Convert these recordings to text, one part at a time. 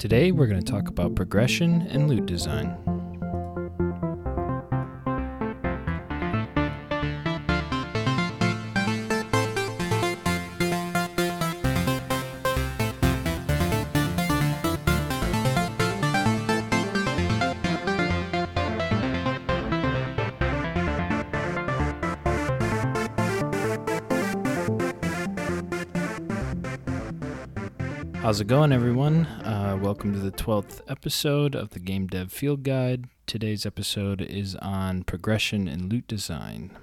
Today we're going to talk about progression and loot design. How's it going, everyone? Uh, Uh, welcome to the 12th episode of the Game Dev Field Guide. Today's episode is on progression and loot design.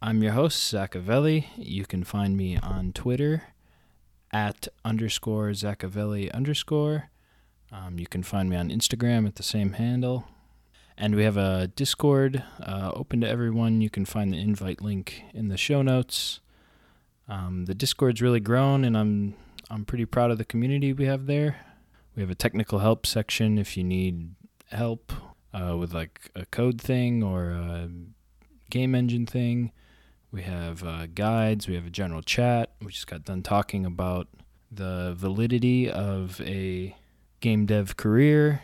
I'm your host, Zachavelli. You can find me on Twitter at underscore Zachavelli underscore. Um, you can find me on Instagram at the same handle. And we have a Discord uh, open to everyone. You can find the invite link in the show notes. Um, the Discord's really grown, and I'm I'm pretty proud of the community we have there. We have a technical help section if you need help uh, with like a code thing or a game engine thing. We have uh, guides. We have a general chat. We just got done talking about the validity of a game dev career.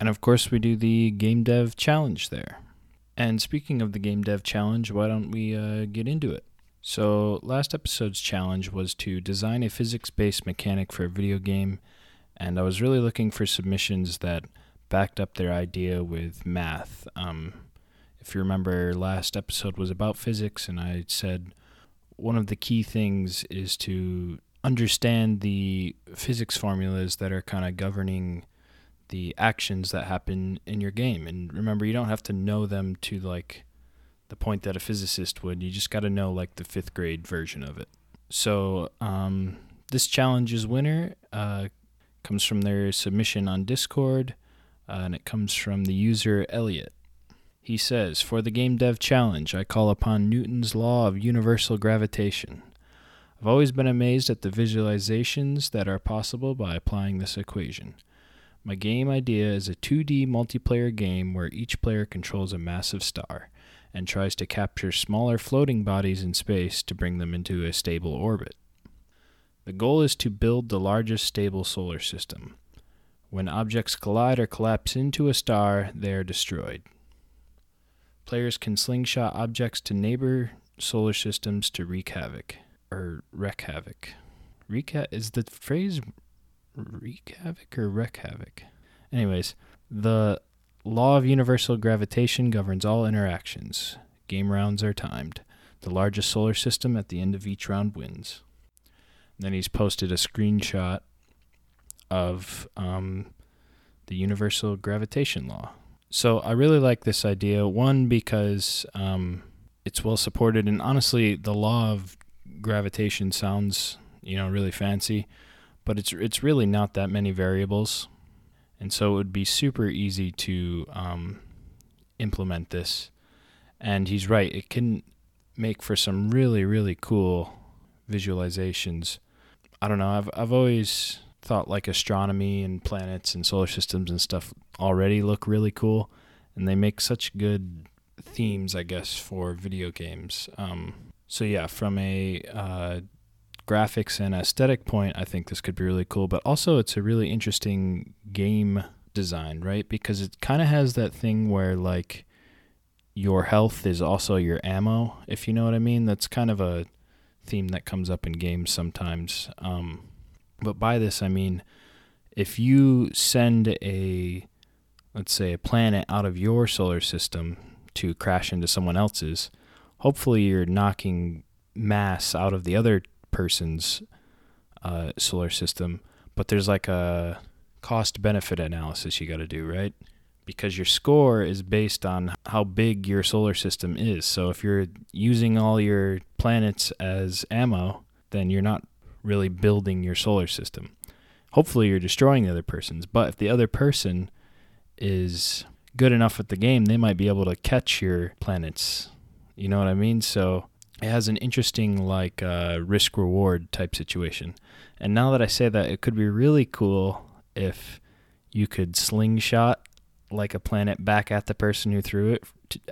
And of course, we do the game dev challenge there. And speaking of the game dev challenge, why don't we uh, get into it? So, last episode's challenge was to design a physics based mechanic for a video game, and I was really looking for submissions that backed up their idea with math. Um, if you remember, last episode was about physics, and I said one of the key things is to understand the physics formulas that are kind of governing the actions that happen in your game. And remember, you don't have to know them to like the point that a physicist would. You just got to know like the fifth grade version of it. So um, this challenge's winner uh, comes from their submission on Discord, uh, and it comes from the user Elliot. He says, For the Game Dev Challenge, I call upon Newton's law of universal gravitation. I've always been amazed at the visualizations that are possible by applying this equation. My game idea is a 2D multiplayer game where each player controls a massive star and tries to capture smaller floating bodies in space to bring them into a stable orbit. The goal is to build the largest stable solar system. When objects collide or collapse into a star, they are destroyed. Players can slingshot objects to neighbor solar systems to wreak havoc. Or wreak havoc. Wreak ha- is the phrase wreak havoc or wreak havoc? Anyways, the Law of universal gravitation governs all interactions. Game rounds are timed. The largest solar system at the end of each round wins. Then he's posted a screenshot of um, the universal gravitation law. So I really like this idea. One, because um, it's well supported, and honestly, the law of gravitation sounds, you know, really fancy, but it's it's really not that many variables. And so it would be super easy to um, implement this. And he's right, it can make for some really, really cool visualizations. I don't know, I've, I've always thought like astronomy and planets and solar systems and stuff already look really cool. And they make such good themes, I guess, for video games. Um, so, yeah, from a uh, graphics and aesthetic point, I think this could be really cool. But also, it's a really interesting game design, right? Because it kind of has that thing where, like, your health is also your ammo, if you know what I mean. That's kind of a theme that comes up in games sometimes. Um, but by this, I mean, if you send a, let's say, a planet out of your solar system to crash into someone else's, hopefully you're knocking mass out of the other person's uh, solar system, but there's like a cost benefit analysis you got to do, right? Because your score is based on how big your solar system is. So if you're using all your planets as ammo, then you're not really building your solar system. Hopefully, you're destroying the other person's, but if the other person is good enough at the game, they might be able to catch your planets. You know what I mean? So it has an interesting like uh, risk reward type situation. And now that I say that, it could be really cool if you could slingshot like a planet back at the person who threw it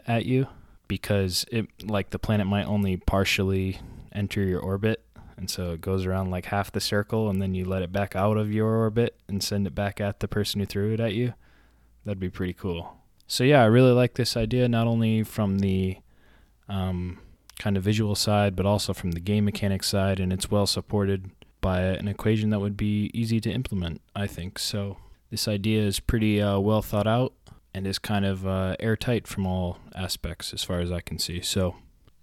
at you because it like the planet might only partially enter your orbit And so it goes around like half the circle, and then you let it back out of your orbit and send it back at the person who threw it at you. That'd be pretty cool. So yeah, I really like this idea, not only from the um, kind of visual side, but also from the game mechanics side, and it's well supported by an equation that would be easy to implement, I think. So this idea is pretty uh, well thought out and is kind of uh, airtight from all aspects as far as I can see. So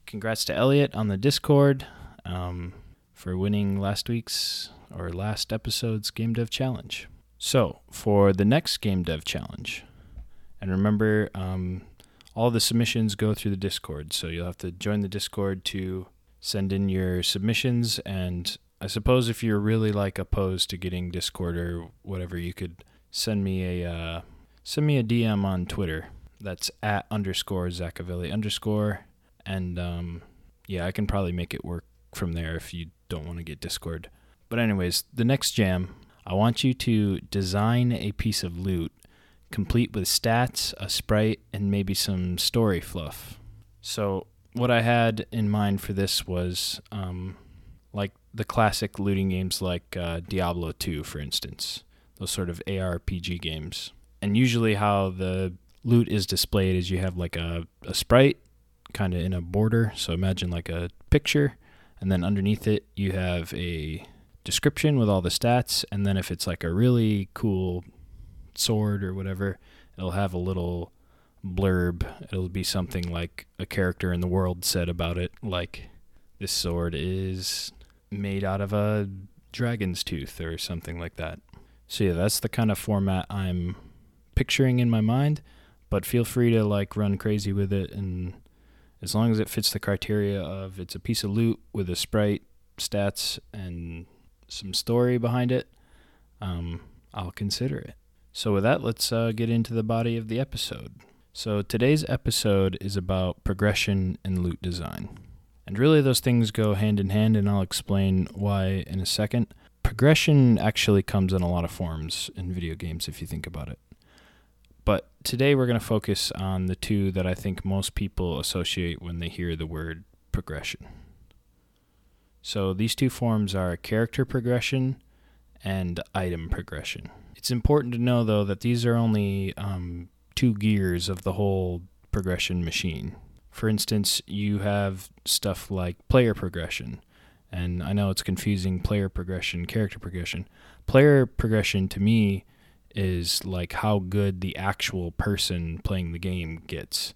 congrats to Elliot on the Discord um, for winning last week's or last episode's Game Dev Challenge. So for the next Game Dev Challenge, and remember, um, all the submissions go through the Discord. So you'll have to join the Discord to send in your submissions. And I suppose if you're really like opposed to getting Discord or whatever, you could send me a uh, send me a DM on Twitter. That's at underscore Zachavelli underscore. And um, yeah, I can probably make it work from there if you don't want to get Discord. But anyways, the next jam, I want you to design a piece of loot complete with stats, a sprite, and maybe some story fluff. So, what I had in mind for this was um, like the classic looting games like uh, Diablo 2, for instance, those sort of ARPG games. And usually, how the loot is displayed is you have like a, a sprite kind of in a border. So, imagine like a picture, and then underneath it, you have a description with all the stats. And then, if it's like a really cool sword or whatever, it'll have a little blurb. It'll be something like a character in the world said about it, like this sword is made out of a dragon's tooth or something like that. So yeah, that's the kind of format I'm picturing in my mind, but feel free to like run crazy with it and as long as it fits the criteria of it's a piece of loot with a sprite, stats and some story behind it, um, I'll consider it. So, with that, let's uh, get into the body of the episode. So, today's episode is about progression and loot design. And really, those things go hand in hand, and I'll explain why in a second. Progression actually comes in a lot of forms in video games if you think about it. But today we're going to focus on the two that I think most people associate when they hear the word progression. So these two forms are character progression and item progression. It's important to know, though, that these are only um, two gears of the whole progression machine. For instance, you have stuff like player progression. And I know it's confusing player progression, character progression. Player progression to me is like how good the actual person playing the game gets.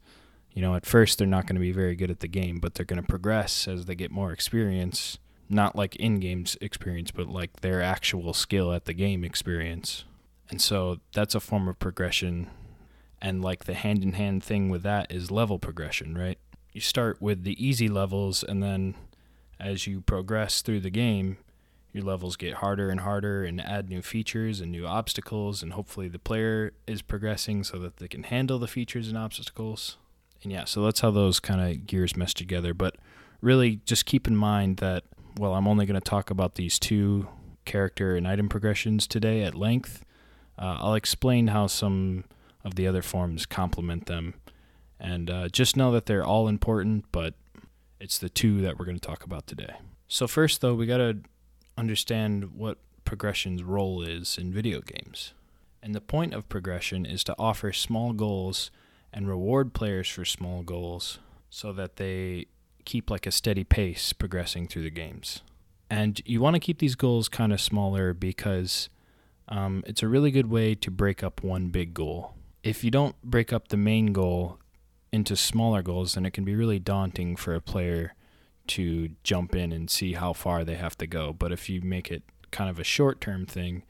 You know, at first they're not going to be very good at the game, but they're going to progress as they get more experience. Not like in games experience, but like their actual skill at the game experience. And so that's a form of progression. And like the hand in hand thing with that is level progression, right? You start with the easy levels, and then as you progress through the game, your levels get harder and harder and add new features and new obstacles. And hopefully, the player is progressing so that they can handle the features and obstacles. And yeah, so that's how those kind of gears mesh together. But really, just keep in mind that, well, I'm only going to talk about these two character and item progressions today at length. Uh, I'll explain how some of the other forms complement them. And uh, just know that they're all important, but it's the two that we're going to talk about today. So, first, though, we got to understand what progression's role is in video games. And the point of progression is to offer small goals and reward players for small goals so that they keep like a steady pace progressing through the games. And you want to keep these goals kind of smaller because um, it's a really good way to break up one big goal. If you don't break up the main goal into smaller goals, then it can be really daunting for a player to jump in and see how far they have to go. But if you make it kind of a short term thing,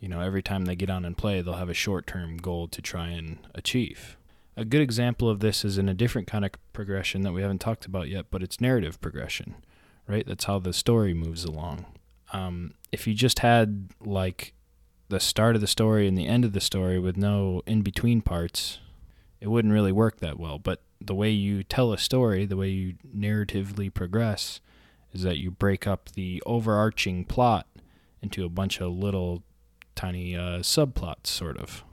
you know, every time they get on and play, they'll have a short term goal to try and achieve. A good example of this is in a different kind of progression that we haven't talked about yet, but it's narrative progression, right? That's how the story moves along. Um, if you just had like the start of the story and the end of the story with no in between parts, it wouldn't really work that well. But the way you tell a story, the way you narratively progress, is that you break up the overarching plot into a bunch of little tiny uh, subplots, sort of.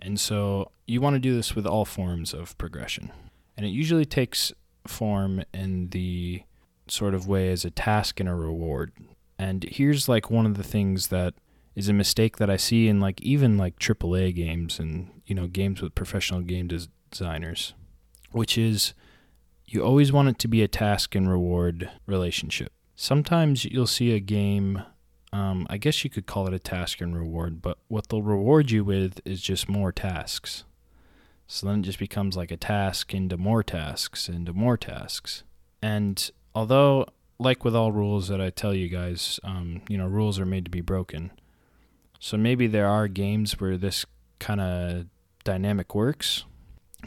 And so you want to do this with all forms of progression. And it usually takes form in the sort of way as a task and a reward. And here's like one of the things that is a mistake that I see in like even like AAA games and you know games with professional game des- designers, which is you always want it to be a task and reward relationship. Sometimes you'll see a game, um, I guess you could call it a task and reward, but what they'll reward you with is just more tasks. So then it just becomes like a task into more tasks into more tasks. And although, like with all rules that I tell you guys, um, you know, rules are made to be broken. So maybe there are games where this kind of dynamic works,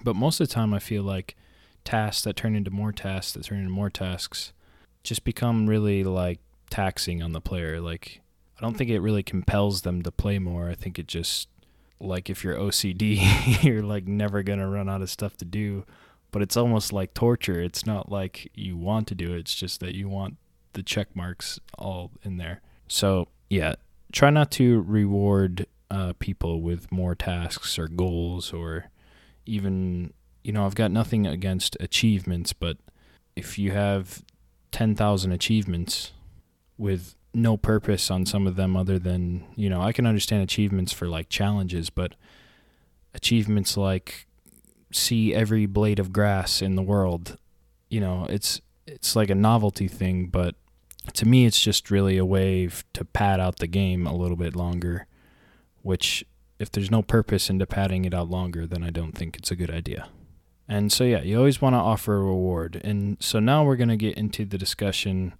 but most of the time I feel like tasks that turn into more tasks that turn into more tasks just become really like taxing on the player. Like I don't think it really compels them to play more. I think it just like if you're OCD, you're like never going to run out of stuff to do, but it's almost like torture. It's not like you want to do it, it's just that you want the check marks all in there. So, yeah, try not to reward uh, people with more tasks or goals or even you know i've got nothing against achievements but if you have 10,000 achievements with no purpose on some of them other than you know i can understand achievements for like challenges but achievements like see every blade of grass in the world you know it's it's like a novelty thing but to me, it's just really a way to pad out the game a little bit longer, which, if there's no purpose into padding it out longer, then I don't think it's a good idea. And so, yeah, you always want to offer a reward. And so now we're going to get into the discussion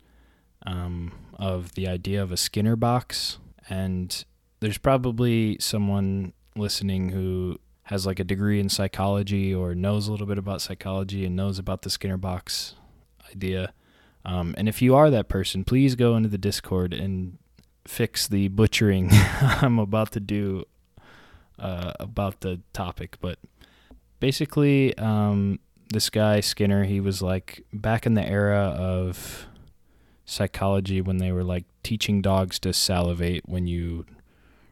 um, of the idea of a Skinner box. And there's probably someone listening who has like a degree in psychology or knows a little bit about psychology and knows about the Skinner box idea. Um, and if you are that person, please go into the Discord and fix the butchering I'm about to do uh, about the topic. But basically, um, this guy Skinner, he was like back in the era of psychology when they were like teaching dogs to salivate when you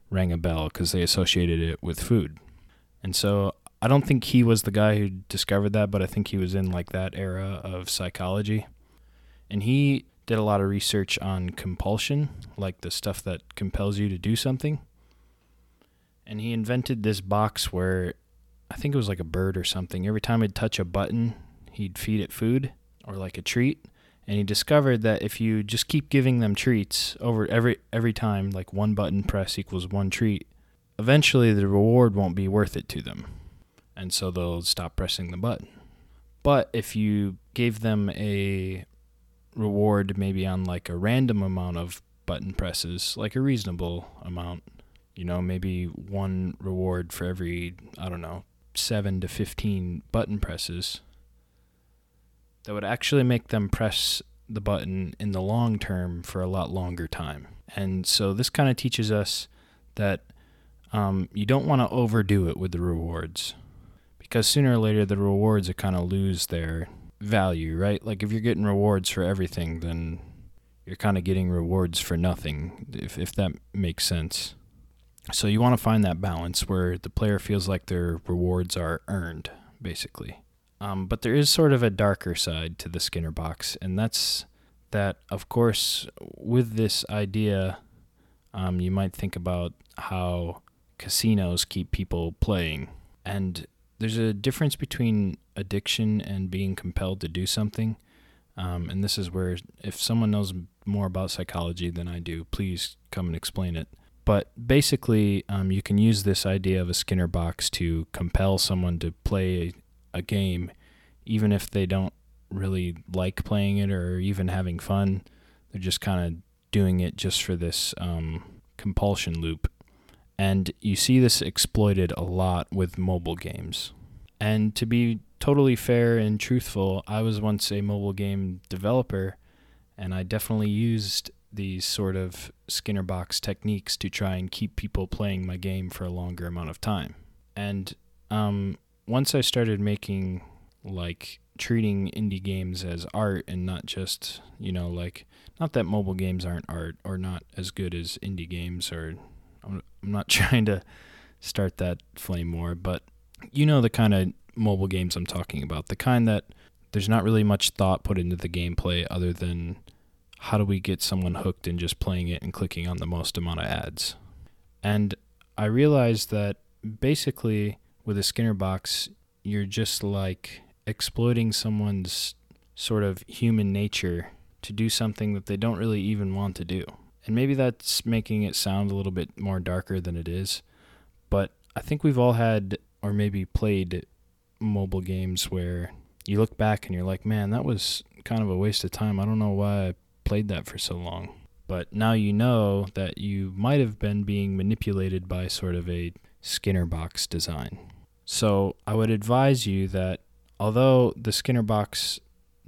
rang a bell because they associated it with food. And so I don't think he was the guy who discovered that, but I think he was in like that era of psychology and he did a lot of research on compulsion, like the stuff that compels you to do something. And he invented this box where I think it was like a bird or something. Every time he'd touch a button, he'd feed it food or like a treat. And he discovered that if you just keep giving them treats over every every time, like one button press equals one treat, eventually the reward won't be worth it to them. And so they'll stop pressing the button. But if you gave them a reward maybe on like a random amount of button presses, like a reasonable amount. You know, maybe one reward for every, I don't know, 7 to 15 button presses. That would actually make them press the button in the long term for a lot longer time. And so this kind of teaches us that um, you don't want to overdo it with the rewards because sooner or later the rewards are kind of lose their value, right? Like if you're getting rewards for everything, then you're kind of getting rewards for nothing, if if that makes sense. So you want to find that balance where the player feels like their rewards are earned, basically. Um, but there is sort of a darker side to the Skinner box, and that's that, of course, with this idea, um, you might think about how casinos keep people playing. And there's a difference between addiction and being compelled to do something. Um, and this is where, if someone knows more about psychology than I do, please come and explain it. But basically, um, you can use this idea of a Skinner box to compel someone to play a, game, even if they don't really like playing it or even having fun. They're just kind of doing it just for this um, compulsion loop. And you see this exploited a lot with mobile games. And to be totally fair and truthful, I was once a mobile game developer, and I definitely used these sort of Skinner box techniques to try and keep people playing my game for a longer amount of time. And um, once I started making like treating indie games as art and not just, you know, like not that mobile games aren't art or not as good as indie games or I'm, I'm not trying to start that flame war, but you know the kind of mobile games I'm talking about, the kind that there's not really much thought put into the gameplay other than how do we get someone hooked in just playing it and clicking on the most amount of ads. And I realized that basically with a Skinner box, you're just like exploiting someone's sort of human nature to do something that they don't really even want to do. And maybe that's making it sound a little bit more darker than it is, but I think we've all had or maybe played mobile games where you look back and you're like, man, that was kind of a waste of time. I don't know why I played that for so long. But now you know that you might have been being manipulated by sort of a Skinner box design. So I would advise you that although the Skinner box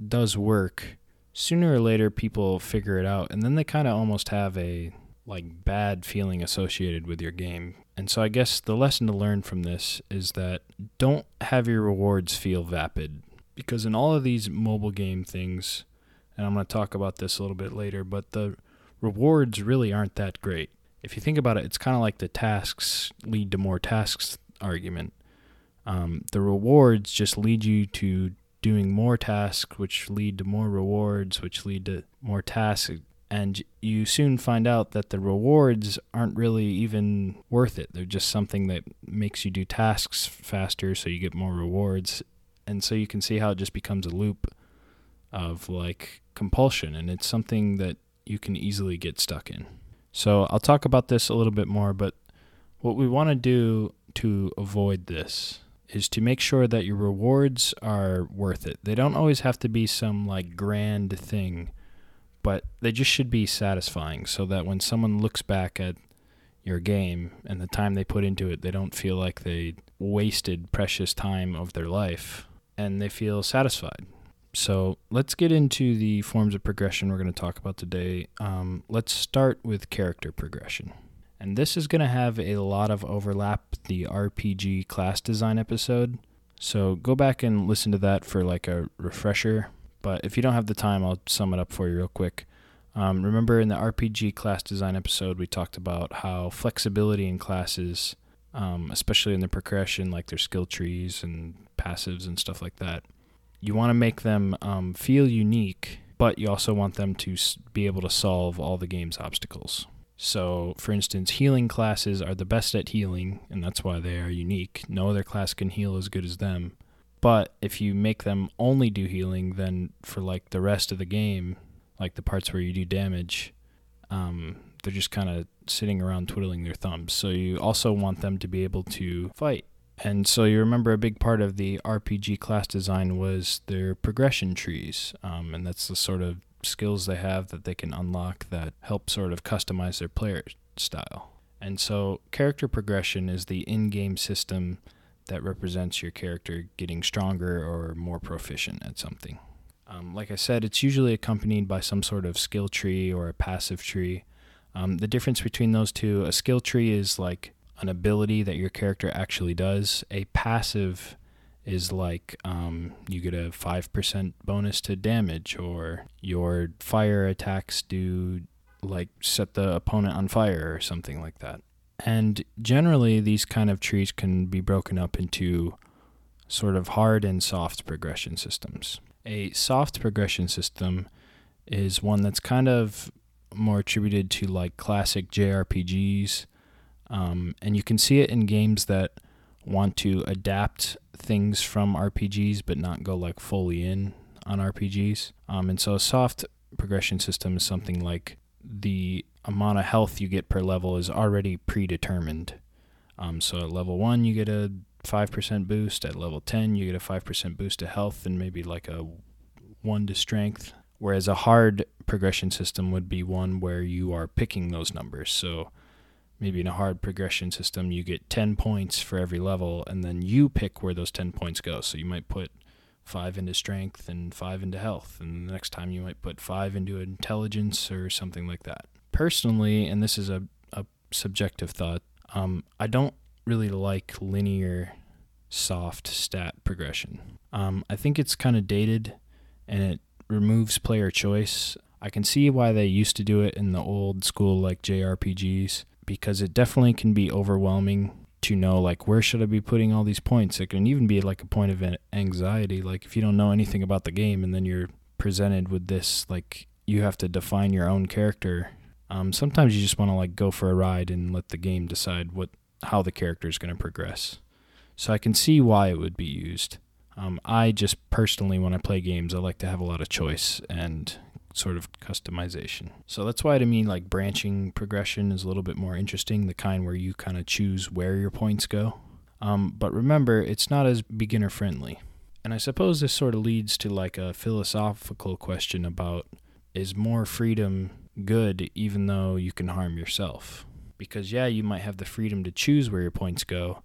does work, sooner or later people figure it out and then they kind of almost have a like bad feeling associated with your game. And so I guess the lesson to learn from this is that don't have your rewards feel vapid because in all of these mobile game things and I'm going to talk about this a little bit later, but the rewards really aren't that great. If you think about it, it's kind of like the tasks lead to more tasks argument. Um, the rewards just lead you to doing more tasks, which lead to more rewards, which lead to more tasks. And you soon find out that the rewards aren't really even worth it. They're just something that makes you do tasks faster so you get more rewards. And so you can see how it just becomes a loop of like compulsion. And it's something that you can easily get stuck in. So I'll talk about this a little bit more, but what we want to do to avoid this is to make sure that your rewards are worth it. They don't always have to be some like grand thing, but they just should be satisfying so that when someone looks back at your game and the time they put into it, they don't feel like they wasted precious time of their life and they feel satisfied. So let's get into the forms of progression we're going to talk about today. Um, let's start with character progression. And this is going to have a lot of overlap the RPG class design episode. So go back and listen to that for like a refresher. But if you don't have the time, I'll sum it up for you real quick. Um, remember in the RPG class design episode, we talked about how flexibility in classes, um, especially in the progression, like their skill trees and passives and stuff like that, you want to make them um, feel unique, but you also want them to be able to solve all the game's obstacles. So, for instance, healing classes are the best at healing, and that's why they are unique. No other class can heal as good as them. But if you make them only do healing, then for like the rest of the game, like the parts where you do damage, um, they're just kind of sitting around twiddling their thumbs. So you also want them to be able to fight. And so you remember a big part of the RPG class design was their progression trees, um, and that's the sort of skills they have that they can unlock that help sort of customize their player style. And so, character progression is the in game system that represents your character getting stronger or more proficient at something. Um, like I said, it's usually accompanied by some sort of skill tree or a passive tree. Um, the difference between those two a skill tree is like an ability that your character actually does, a passive is like um, you get a 5% bonus to damage, or your fire attacks do like set the opponent on fire or something like that. And generally, these kind of trees can be broken up into sort of hard and soft progression systems. A soft progression system is one that's kind of more attributed to like classic JRPGs. Um, and you can see it in games that want to adapt things from RPGs but not go like fully in on RPGs. Um, and so a soft progression system is something like the amount of health you get per level is already predetermined. Um, so at level one, you get a 5% boost. At level 10, you get a 5% boost to health and maybe like a 1 to strength. Whereas a hard progression system would be one where you are picking those numbers. So maybe in a hard progression system, you get 10 points for every level, and then you pick where those 10 points go. So you might put five into strength and five into health, and the next time you might put five into intelligence or something like that. Personally, and this is a, a subjective thought, um, I don't really like linear soft stat progression. Um, I think it's kind of dated and it removes player choice. I can see why they used to do it in the old school like JRPGs, because it definitely can be overwhelming to know like where should I be putting all these points. It can even be like a point of anxiety. Like if you don't know anything about the game and then you're presented with this, like you have to define your own character. Um, sometimes you just want to like go for a ride and let the game decide what how the character is going to progress. So I can see why it would be used. Um, I just personally, when I play games, I like to have a lot of choice and sort of customization. So that's why to me, like branching progression is a little bit more interesting, the kind where you kind of choose where your points go. Um, but remember, it's not as beginner friendly. And I suppose this sort of leads to like a philosophical question about is more freedom good even though you can harm yourself? Because, yeah, you might have the freedom to choose where your points go,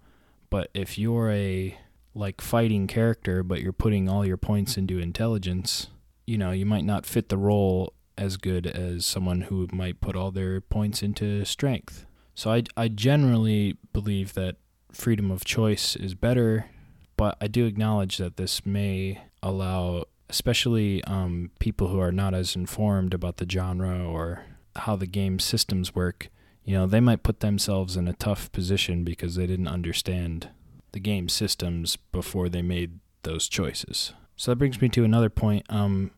but if you're a like fighting character, but you're putting all your points into intelligence, you know, you might not fit the role as good as someone who might put all their points into strength. So I, I generally believe that freedom of choice is better, but I do acknowledge that this may allow, especially um, people who are not as informed about the genre or how the game systems work, you know, they might put themselves in a tough position because they didn't understand the game systems before they made those choices. So that brings me to another point. Um,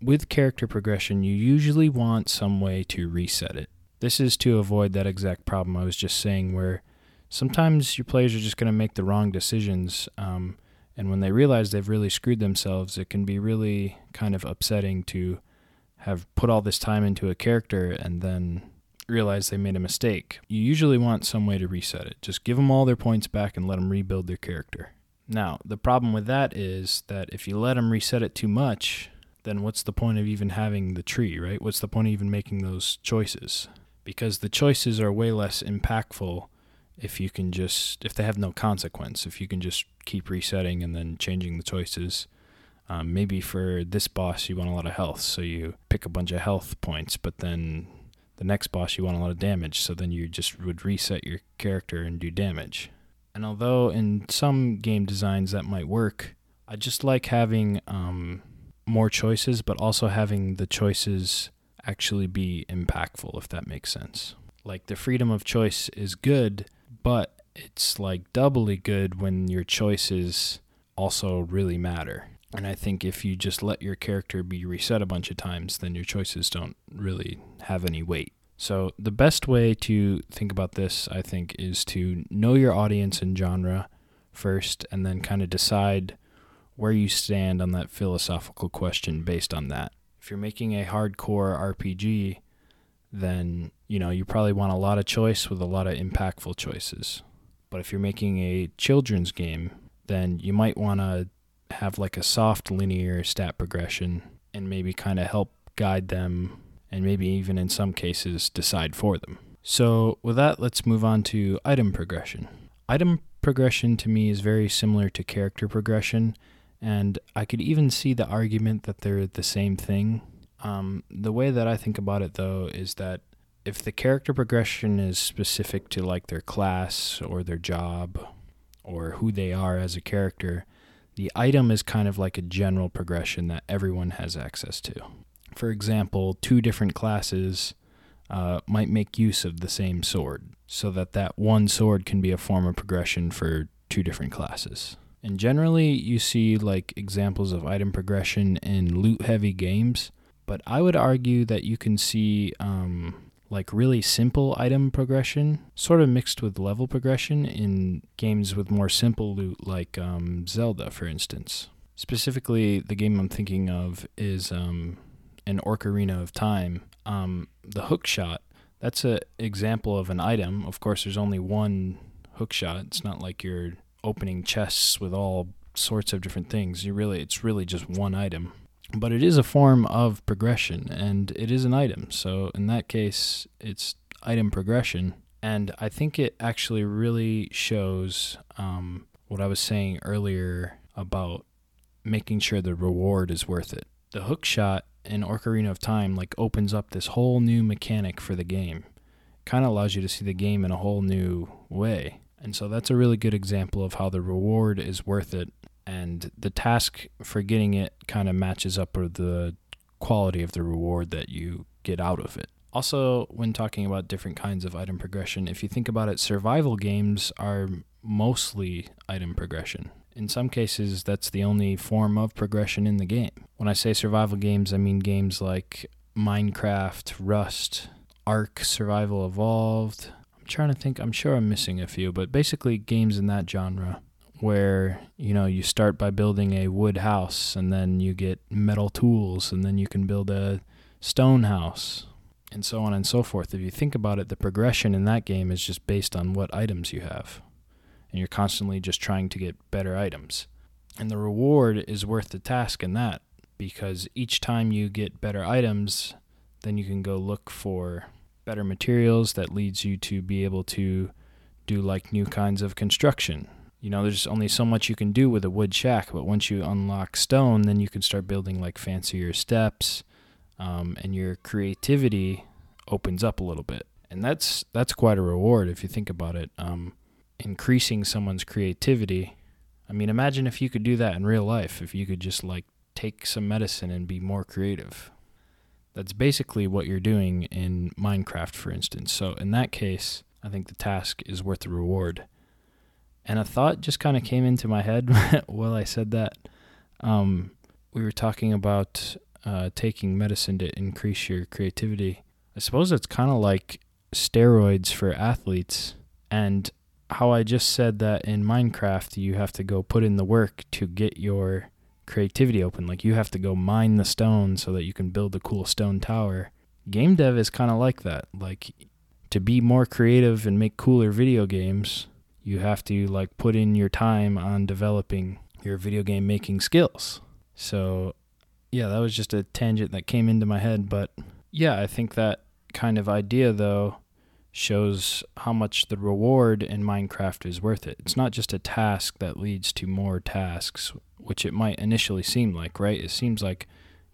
with character progression, you usually want some way to reset it. This is to avoid that exact problem I was just saying, where sometimes your players are just going to make the wrong decisions. Um, and when they realize they've really screwed themselves, it can be really kind of upsetting to have put all this time into a character and then realize they made a mistake. You usually want some way to reset it. Just give them all their points back and let them rebuild their character. Now, the problem with that is that if you let them reset it too much, then what's the point of even having the tree, right? What's the point of even making those choices? Because the choices are way less impactful if you can just, if they have no consequence, if you can just keep resetting and then changing the choices. Um, maybe for this boss, you want a lot of health, so you pick a bunch of health points, but then the next boss, you want a lot of damage, so then you just would reset your character and do damage. And although in some game designs that might work, I just like having um, more choices, but also having the choices actually be impactful, if that makes sense. Like the freedom of choice is good, but it's like doubly good when your choices also really matter. And I think if you just let your character be reset a bunch of times, then your choices don't really have any weight. So, the best way to think about this, I think, is to know your audience and genre first, and then kind of decide where you stand on that philosophical question based on that. If you're making a hardcore RPG, then you know you probably want a lot of choice with a lot of impactful choices. But if you're making a children's game, then you might want to have like a soft linear stat progression and maybe kind of help guide them and maybe even in some cases decide for them. So, with that, let's move on to item progression. Item progression to me is very similar to character progression and I could even see the argument that they're the same thing. Um, the way that I think about it, though, is that if the character progression is specific to like their class or their job or who they are as a character, the item is kind of like a general progression that everyone has access to. For example, two different classes uh, might make use of the same sword, so that that one sword can be a form of progression for two different classes. And generally, you see like examples of item progression in loot heavy games, but I would argue that you can see um, like really simple item progression, sort of mixed with level progression in games with more simple loot, like um, Zelda, for instance. Specifically, the game I'm thinking of is um, an Ocarina of Time. Um, the hook shot, that's an example of an item. Of course, there's only one hook shot. It's not like you're opening chests with all sorts of different things. You really it's really just one item. But it is a form of progression and it is an item. So in that case, it's item progression. And I think it actually really shows um, what I was saying earlier about making sure the reward is worth it. The hook shot in Ocarina of Time like opens up this whole new mechanic for the game. Kind of allows you to see the game in a whole new way. And so that's a really good example of how the reward is worth it and the task for getting it kind of matches up with the quality of the reward that you get out of it. Also, when talking about different kinds of item progression, if you think about it, survival games are mostly item progression. In some cases, that's the only form of progression in the game. When I say survival games, I mean games like Minecraft, Rust, Ark Survival Evolved. Trying to think, I'm sure I'm missing a few, but basically games in that genre where you know you start by building a wood house and then you get metal tools and then you can build a stone house and so on and so forth. If you think about it the progression in that game is just based on what items you have. And you're constantly just trying to get better items. And the reward is worth the task in that because each time you get better items then you can go look for better materials that leads you to be able to do like new kinds of construction you know, there's only so much you can do with a wood shack, but once you unlock stone, then you can start building like fancier steps, um, and your creativity opens up a little bit, and that's that's quite a reward if you think about it. Um, increasing someone's creativity. I mean, imagine if you could do that in real life. If you could just like take some medicine and be more creative. That's basically what you're doing in Minecraft, for instance. So in that case, I think the task is worth the reward. And a thought just kind of came into my head while I said that. Um, we were talking about uh, taking medicine to increase your creativity. I suppose it's kind of like steroids for athletes. And how I just said that in Minecraft, you have to go put in the work to get your creativity open. Like you have to go mine the stone so that you can build the cool stone tower. Game dev is kind of like that. Like to be more creative and make cooler video games, you have to like put in your time on developing your video game making skills. So, yeah, that was just a tangent that came into my head, but yeah, I think that kind of idea though shows how much the reward in Minecraft is worth it. It's not just a task that leads to more tasks, which it might initially seem like, right? It seems like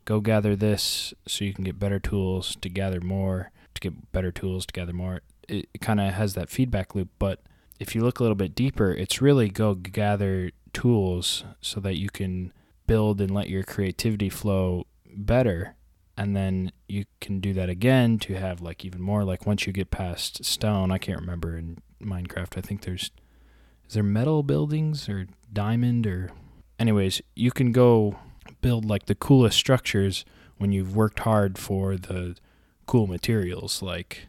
go gather this so you can get better tools to gather more, to get better tools to gather more. It, it kind of has that feedback loop, but if you look a little bit deeper, it's really go gather tools so that you can build and let your creativity flow better. And then you can do that again to have like even more. Like once you get past stone, I can't remember in Minecraft. I think there's is there metal buildings or diamond or anyways, you can go build like the coolest structures when you've worked hard for the cool materials like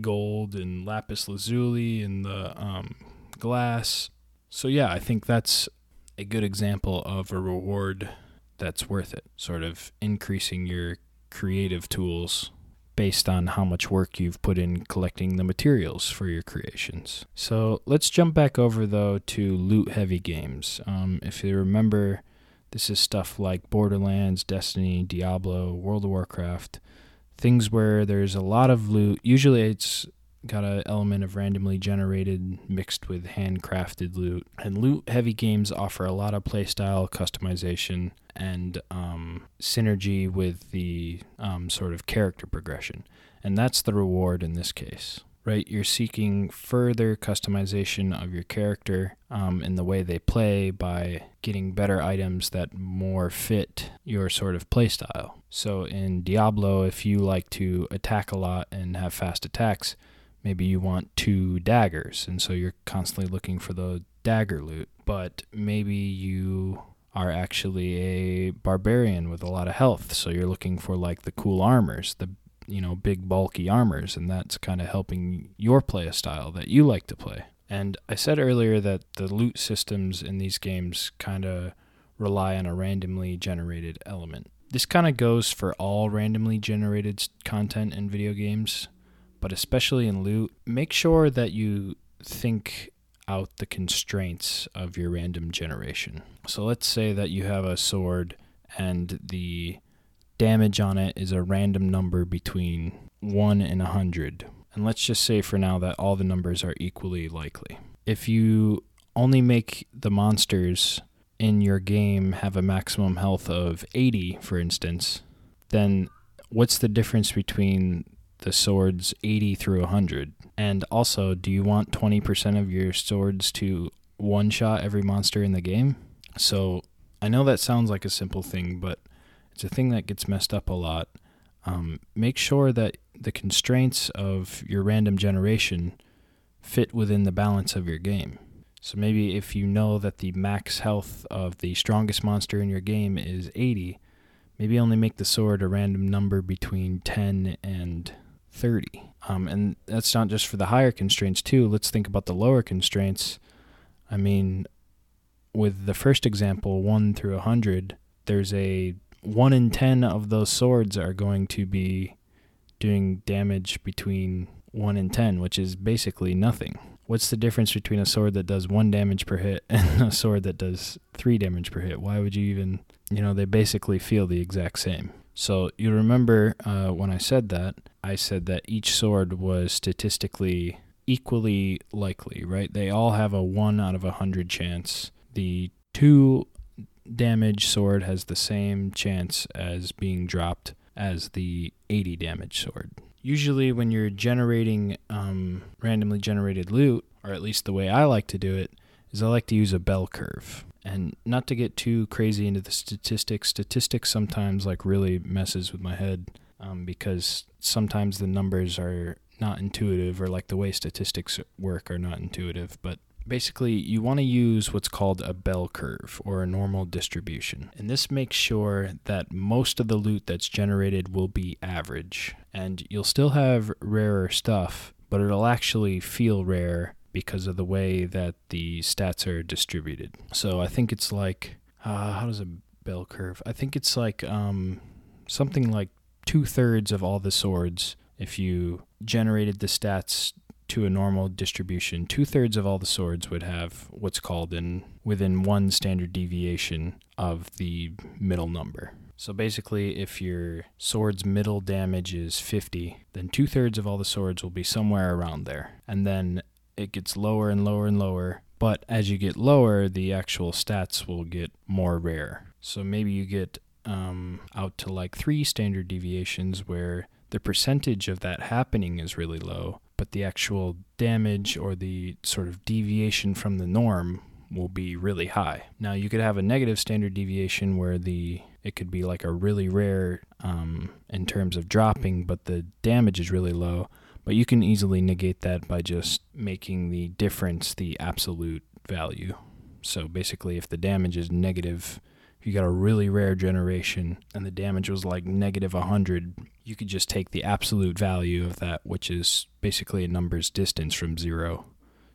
gold and lapis lazuli and the um, glass. So yeah, I think that's a good example of a reward that's worth it. Sort of increasing your creative tools based on how much work you've put in collecting the materials for your creations. So let's jump back over though to loot heavy games. Um, if you remember, this is stuff like Borderlands, Destiny, Diablo, World of Warcraft things where there's a lot of loot. Usually it's got an element of randomly generated mixed with handcrafted loot. And loot heavy games offer a lot of playstyle customization and um, synergy with the um, sort of character progression. And that's the reward in this case right? You're seeking further customization of your character um, in the way they play by getting better items that more fit your sort of playstyle. So in Diablo, if you like to attack a lot and have fast attacks, maybe you want two daggers, and so you're constantly looking for the dagger loot. But maybe you are actually a barbarian with a lot of health, so you're looking for like the cool armors, the you know, big bulky armors, and that's kind of helping your play a style that you like to play. And I said earlier that the loot systems in these games kind of rely on a randomly generated element. This kind of goes for all randomly generated content in video games, but especially in loot. Make sure that you think out the constraints of your random generation. So let's say that you have a sword and the damage on it is a random number between 1 and 100. And let's just say for now that all the numbers are equally likely. If you only make the monsters in your game have a maximum health of 80, for instance, then what's the difference between the swords 80 through 100? And also, do you want 20% of your swords to one shot every monster in the game? So I know that sounds like a simple thing, but it's a thing that gets messed up a lot. Um, make sure that the constraints of your random generation fit within the balance of your game. So maybe if you know that the max health of the strongest monster in your game is 80, maybe only make the sword a random number between 10 and 30. Um, and that's not just for the higher constraints, too. Let's think about the lower constraints. I mean, with the first example, 1 through 100, there's a 1 in 10 of those swords are going to be doing damage between 1 and 10, which is basically nothing. What's the difference between a sword that does 1 damage per hit and a sword that does 3 damage per hit? Why would you even, you know, they basically feel the exact same. So you remember uh, when I said that, I said that each sword was statistically equally likely, right? They all have a 1 out of a 100 chance. The 2 damage sword has the same chance as being dropped as the 80 damage sword. Usually, when you're generating um, randomly generated loot, or at least the way I like to do it, is I like to use a bell curve. And not to get too crazy into the statistics, statistics sometimes like really messes with my head um, because sometimes the numbers are not intuitive or like the way statistics work are not intuitive. But basically you want to use what's called a bell curve or a normal distribution. And this makes sure that most of the loot that's generated will be average. And you'll still have rarer stuff, but it'll actually feel rare because of the way that the stats are distributed. So I think it's like, uh, how does a bell curve? I think it's like um, something like two thirds of all the swords if you generated the stats to a normal distribution, two thirds of all the swords would have what's called in within one standard deviation of the middle number. So basically, if your sword's middle damage is 50, then two thirds of all the swords will be somewhere around there. And then it gets lower and lower and lower. But as you get lower, the actual stats will get more rare. So maybe you get um, out to like three standard deviations where the percentage of that happening is really low, but the actual damage or the sort of deviation from the norm will be really high. Now you could have a negative standard deviation where the it could be like a really rare um, in terms of dropping, but the damage is really low. But you can easily negate that by just making the difference the absolute value. So basically, if the damage is negative you got a really rare generation and the damage was like negative 100, you could just take the absolute value of that, which is basically a number's distance from zero.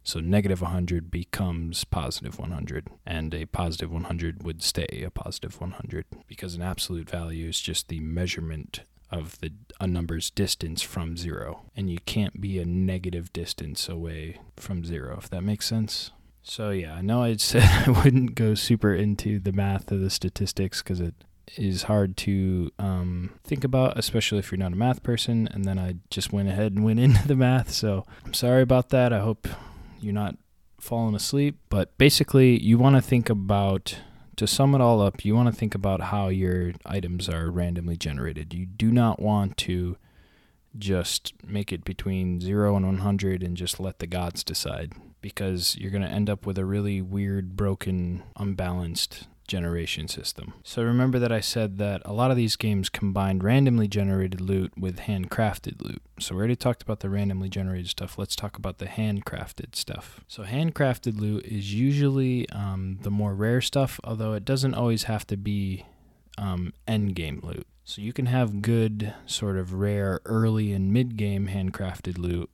So negative 100 becomes positive 100, and a positive 100 would stay a positive 100 because an absolute value is just the measurement of the a number's distance from zero, and you can't be a negative distance away from zero. If that makes sense. So yeah, I know I said I wouldn't go super into the math of the statistics because it is hard to um, think about, especially if you're not a math person. And then I just went ahead and went into the math. So I'm sorry about that. I hope you're not falling asleep. But basically, you want to think about, to sum it all up, you want to think about how your items are randomly generated. You do not want to just make it between 0 and 100 and just let the gods decide because you're going to end up with a really weird, broken, unbalanced generation system. So remember that I said that a lot of these games combined randomly generated loot with handcrafted loot. So we already talked about the randomly generated stuff. Let's talk about the handcrafted stuff. So handcrafted loot is usually um, the more rare stuff, although it doesn't always have to be um, end game loot. So you can have good, sort of rare early and mid game handcrafted loot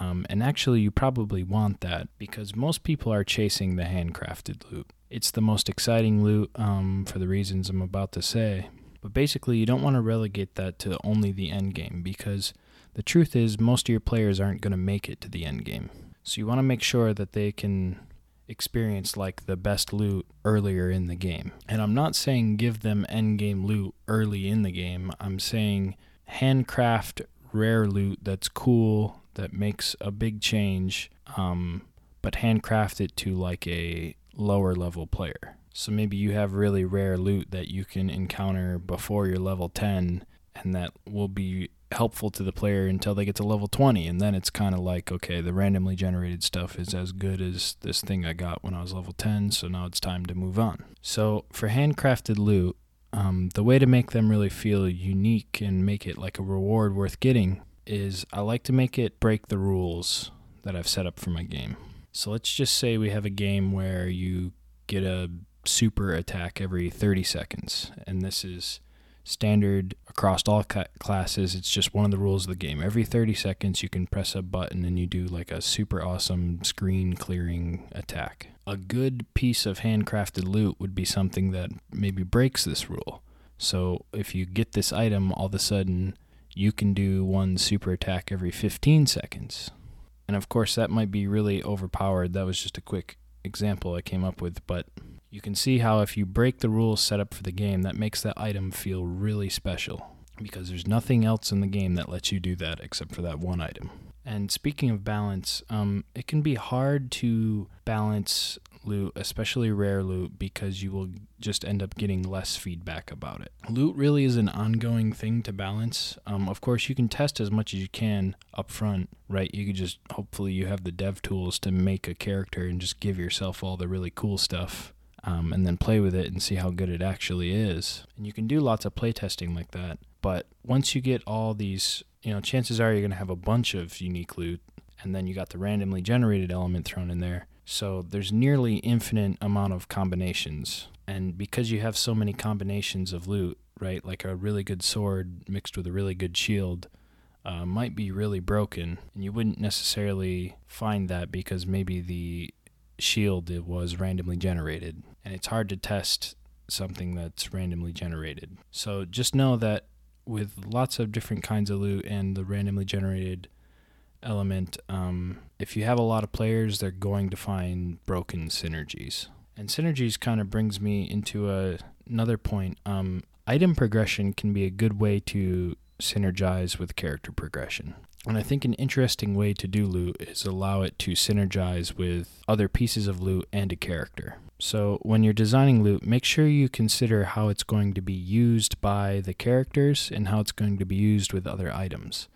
um, and actually, you probably want that because most people are chasing the handcrafted loot. It's the most exciting loot um, for the reasons I'm about to say. But basically, you don't want to relegate that to only the end game because the truth is, most of your players aren't going to make it to the end game. So you want to make sure that they can experience like the best loot earlier in the game. And I'm not saying give them end game loot early in the game. I'm saying handcraft rare loot that's cool that makes a big change, um, but handcraft it to like a lower level player. So maybe you have really rare loot that you can encounter before you're level 10, and that will be helpful to the player until they get to level 20. And then it's kind of like, okay, the randomly generated stuff is as good as this thing I got when I was level 10, so now it's time to move on. So for handcrafted loot, um, the way to make them really feel unique and make it like a reward worth getting is I like to make it break the rules that I've set up for my game. So let's just say we have a game where you get a super attack every 30 seconds, and this is standard across all classes. It's just one of the rules of the game. Every 30 seconds, you can press a button and you do like a super awesome screen clearing attack. A good piece of handcrafted loot would be something that maybe breaks this rule. So if you get this item, all of a sudden you can do one super attack every 15 seconds. And of course, that might be really overpowered. That was just a quick example I came up with, but you can see how if you break the rules set up for the game, that makes that item feel really special because there's nothing else in the game that lets you do that except for that one item. And speaking of balance, um, it can be hard to balance loot, especially rare loot, because you will just end up getting less feedback about it. Loot really is an ongoing thing to balance. Um, of course, you can test as much as you can up front, right? You could just hopefully you have the dev tools to make a character and just give yourself all the really cool stuff. Um, and then play with it and see how good it actually is. And you can do lots of playtesting like that. But once you get all these, you know, chances are you're going to have a bunch of unique loot, and then you got the randomly generated element thrown in there. So there's nearly infinite amount of combinations. And because you have so many combinations of loot, right, like a really good sword mixed with a really good shield, uh, might be really broken. And you wouldn't necessarily find that because maybe the shield it was randomly generated. And it's hard to test something that's randomly generated. So just know that with lots of different kinds of loot and the randomly generated element, um, if you have a lot of players, they're going to find broken synergies. And synergies kind of brings me into a, another point. Um, item progression can be a good way to synergize with character progression. And I think an interesting way to do loot is allow it to synergize with other pieces of loot and a character. So when you're designing loot, make sure you consider how it's going to be used by the characters and how it's going to be used with other items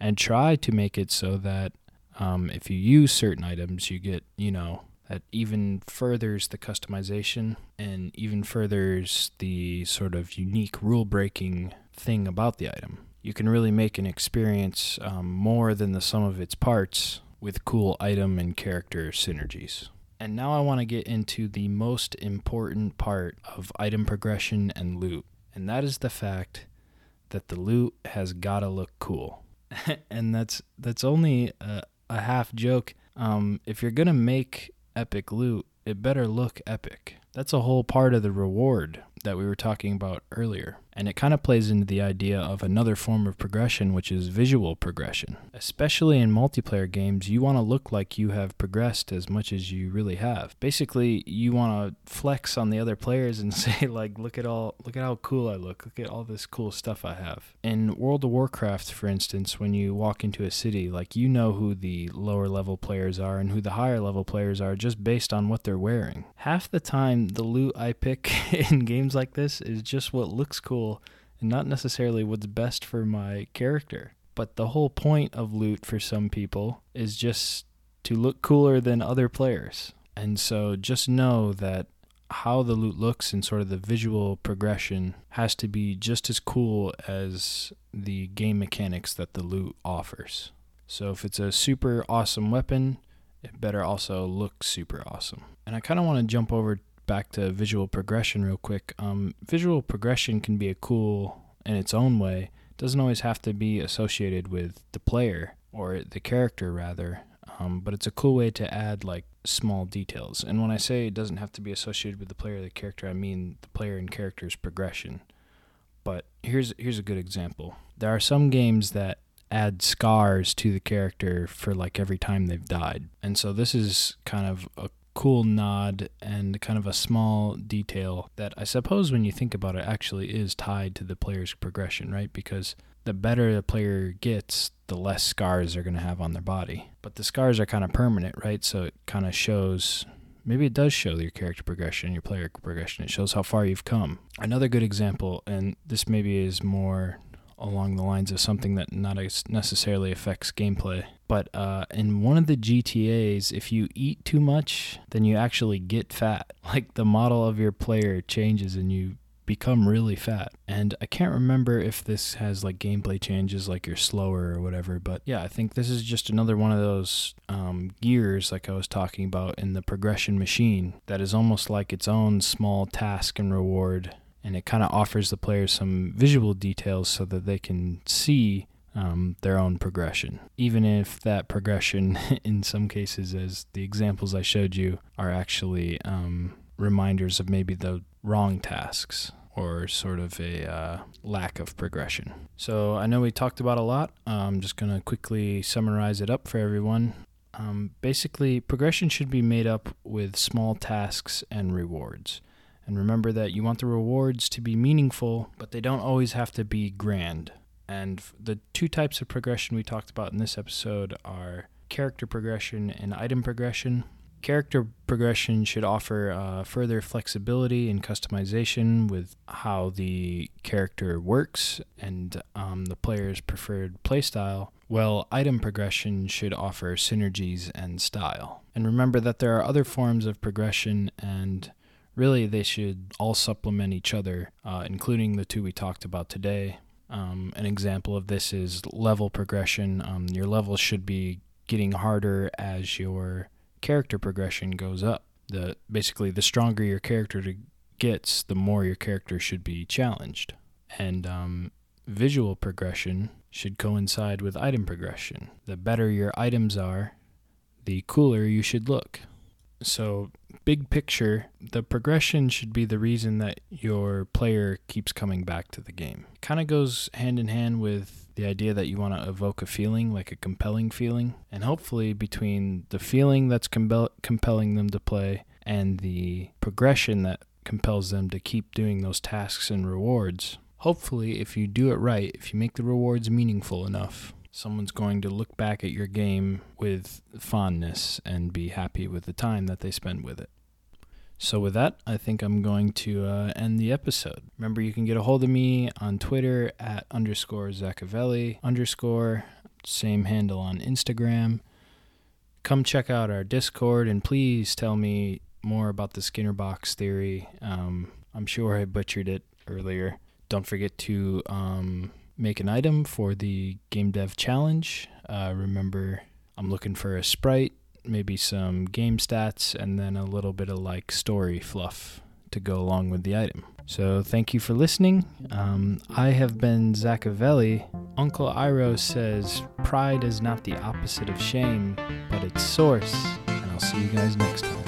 and try to make it so that um, if you use certain items, you get, you know, that even furthers the customization and even furthers the sort of unique rule breaking thing about the item. You can really make an experience um, more than the sum of its parts with cool item and character synergies. And now I want to get into the most important part of item progression and loot, and that is the fact that the loot has got to look cool. and that's that's only a, a half joke. Um, if you're gonna make epic loot, it better look epic. That's a whole part of the reward that we were talking about earlier. And it kind of plays into the idea of another form of progression, which is visual progression. Especially in multiplayer games, you want to look like you have progressed as much as you really have. Basically, you want to flex on the other players and say like, look at all look at how cool I look. Look at all this cool stuff I have. In World of Warcraft, for instance, when you walk into a city, like you know who the lower level players are and who the higher level players are just based on what they're wearing. Half the time the loot I pick in games like this is just what looks cool and not necessarily what's best for my character. But the whole point of loot for some people is just to look cooler than other players. And so just know that how the loot looks and sort of the visual progression has to be just as cool as the game mechanics that the loot offers. So if it's a super awesome weapon, it better also look super awesome. And I kind of want to jump over back to visual progression real quick. Um, visual progression can be a cool in its own way. It doesn't always have to be associated with the player or the character rather. Um, but it's a cool way to add like small details. And when I say it doesn't have to be associated with the player or the character, I mean the player and character's progression. But here's here's a good example. There are some games that add scars to the character for like every time they've died. And so this is kind of a cool nod and kind of a small detail that I suppose when you think about it actually is tied to the player's progression, right? Because the better the player gets, the less scars they're going to have on their body. But the scars are kind of permanent, right? So it kind of shows maybe it does show your character progression, your player progression. It shows how far you've come. Another good example, and this maybe is more along the lines of something that not necessarily affects gameplay. But uh, in one of the GTAs, if you eat too much, then you actually get fat. Like the model of your player changes and you become really fat. And I can't remember if this has like gameplay changes, like you're slower or whatever. But yeah, I think this is just another one of those um, gears, like I was talking about in the progression machine, that is almost like its own small task and reward. And it kind of offers the players some visual details so that they can see um, their own progression. Even if that progression, in some cases, as the examples I showed you, are actually um, reminders of maybe the wrong tasks or sort of a uh, lack of progression. So I know we talked about a lot. I'm just going to quickly summarize it up for everyone. Um, basically, progression should be made up with small tasks and rewards. And remember that you want the rewards to be meaningful, but they don't always have to be grand. And the two types of progression we talked about in this episode are character progression and item progression. Character progression should offer uh, further flexibility and customization with how the character works and um, the player's preferred playstyle, while item progression should offer synergies and style. And remember that there are other forms of progression, and really they should all supplement each other, uh, including the two we talked about today um, an example of this is level progression. Um, your levels should be getting harder as your character progression goes up. The basically the stronger your character gets, the more your character should be challenged. And um, visual progression should coincide with item progression. The better your items are, the cooler you should look. So, big picture, the progression should be the reason that your player keeps coming back to the game. Kind of goes hand in hand with the idea that you want to evoke a feeling, like a compelling feeling. And hopefully, between the feeling that's compel- compelling them to play and the progression that compels them to keep doing those tasks and rewards, hopefully, if you do it right, if you make the rewards meaningful enough, someone's going to look back at your game with fondness and be happy with the time that they spend with it. So, with that, I think I'm going to uh, end the episode. Remember, you can get a hold of me on Twitter at underscore Zachavelli underscore, same handle on Instagram. Come check out our Discord and please tell me more about the Skinner box theory. Um, I'm sure I butchered it earlier. Don't forget to um, make an item for the game dev challenge. Uh, remember, I'm looking for a sprite, maybe some game stats, and then a little bit of like story fluff to go along with the item. So thank you for listening. Um, I have been Zachavelli. Uncle Iroh says pride is not the opposite of shame, but its source. And I'll see you guys next time.